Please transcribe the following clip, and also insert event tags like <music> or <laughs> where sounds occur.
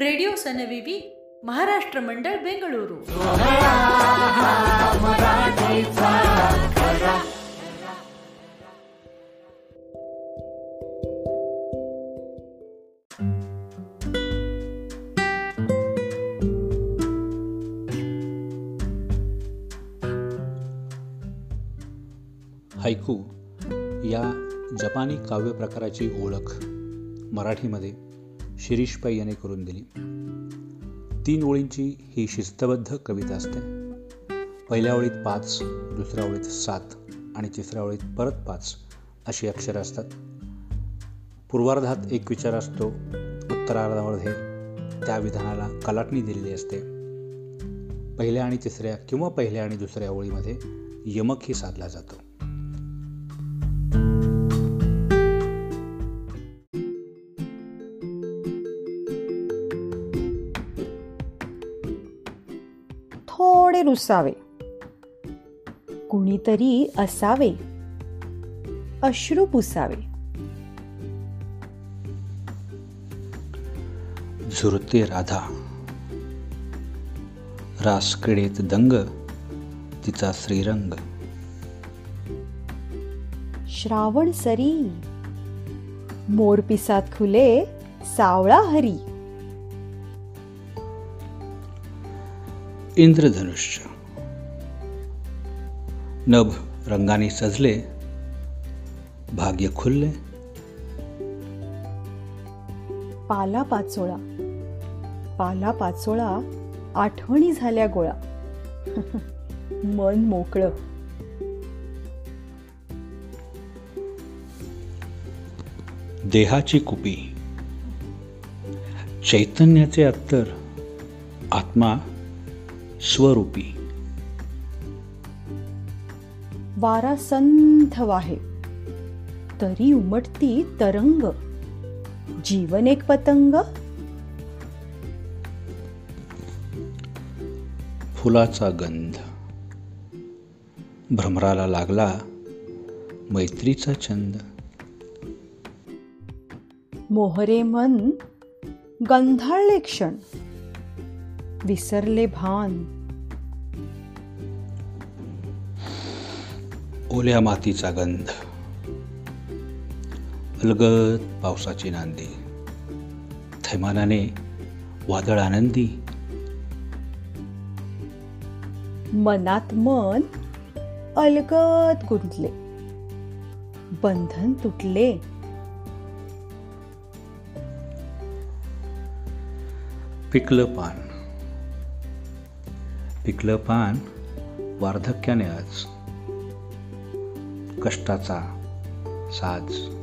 Radio सनविवी Maharashtra मंडळ Bengaluru haiku या जपानी काव्य प्रकाराची ओळख मराठीमध्ये शिरीष याने करून दिली. तीन ओळींची ही शिस्तबद्ध कविता असते. पहिल्या ओळीत पाच दुसऱ्या ओळीत सात आणि तिसऱ्या ओळीत परत पाच अशी अक्षरं असतात. पूर्वार्धात एक विचार असतो उत्तरार्धामध्ये त्या विधानाला कलाटणी दिलेली असते. पहिल्या आणि तिसऱ्या किंवा पहिल्या आणि दुसऱ्या ओळीमध्ये यमकही साधला जातो. थोडे रुसावे. कुणीतरी असावे. अश्रू पुसावे. झुरते राधा. रासकडेत दंग तिचा श्रीरंग. श्रावण सरी. मोरपिसात खुले सावळा हरी. इंद्रधनुष्य। नभ रंगाने सजले भाग्य खुलले। पाला पाचोळा। पाला पाचोळा आठवणी झाल्या गोळा। <laughs> मन मोकळं। देहाची कुपी। चैतन्याचे अत्तर। आत्मा स्वरूपी. वारा संथ वाहे तरी उमटती तरंग जीवन एक पतंग? फुलाचा गंध. भ्रमराला लागला मैत्रीचा छंद. मोहरे मन गंधाळले क्षण. विसरले भान. ओल्या मातीचा गंध. अलगद पावसाची नांदी. थैमानाने वादळ आनंदी. मनात मन अलगद गुंतले. बंधन तुटले. पिकलं पान. पिकलं पान वार्धक्याने आज. कष्टाचा साज.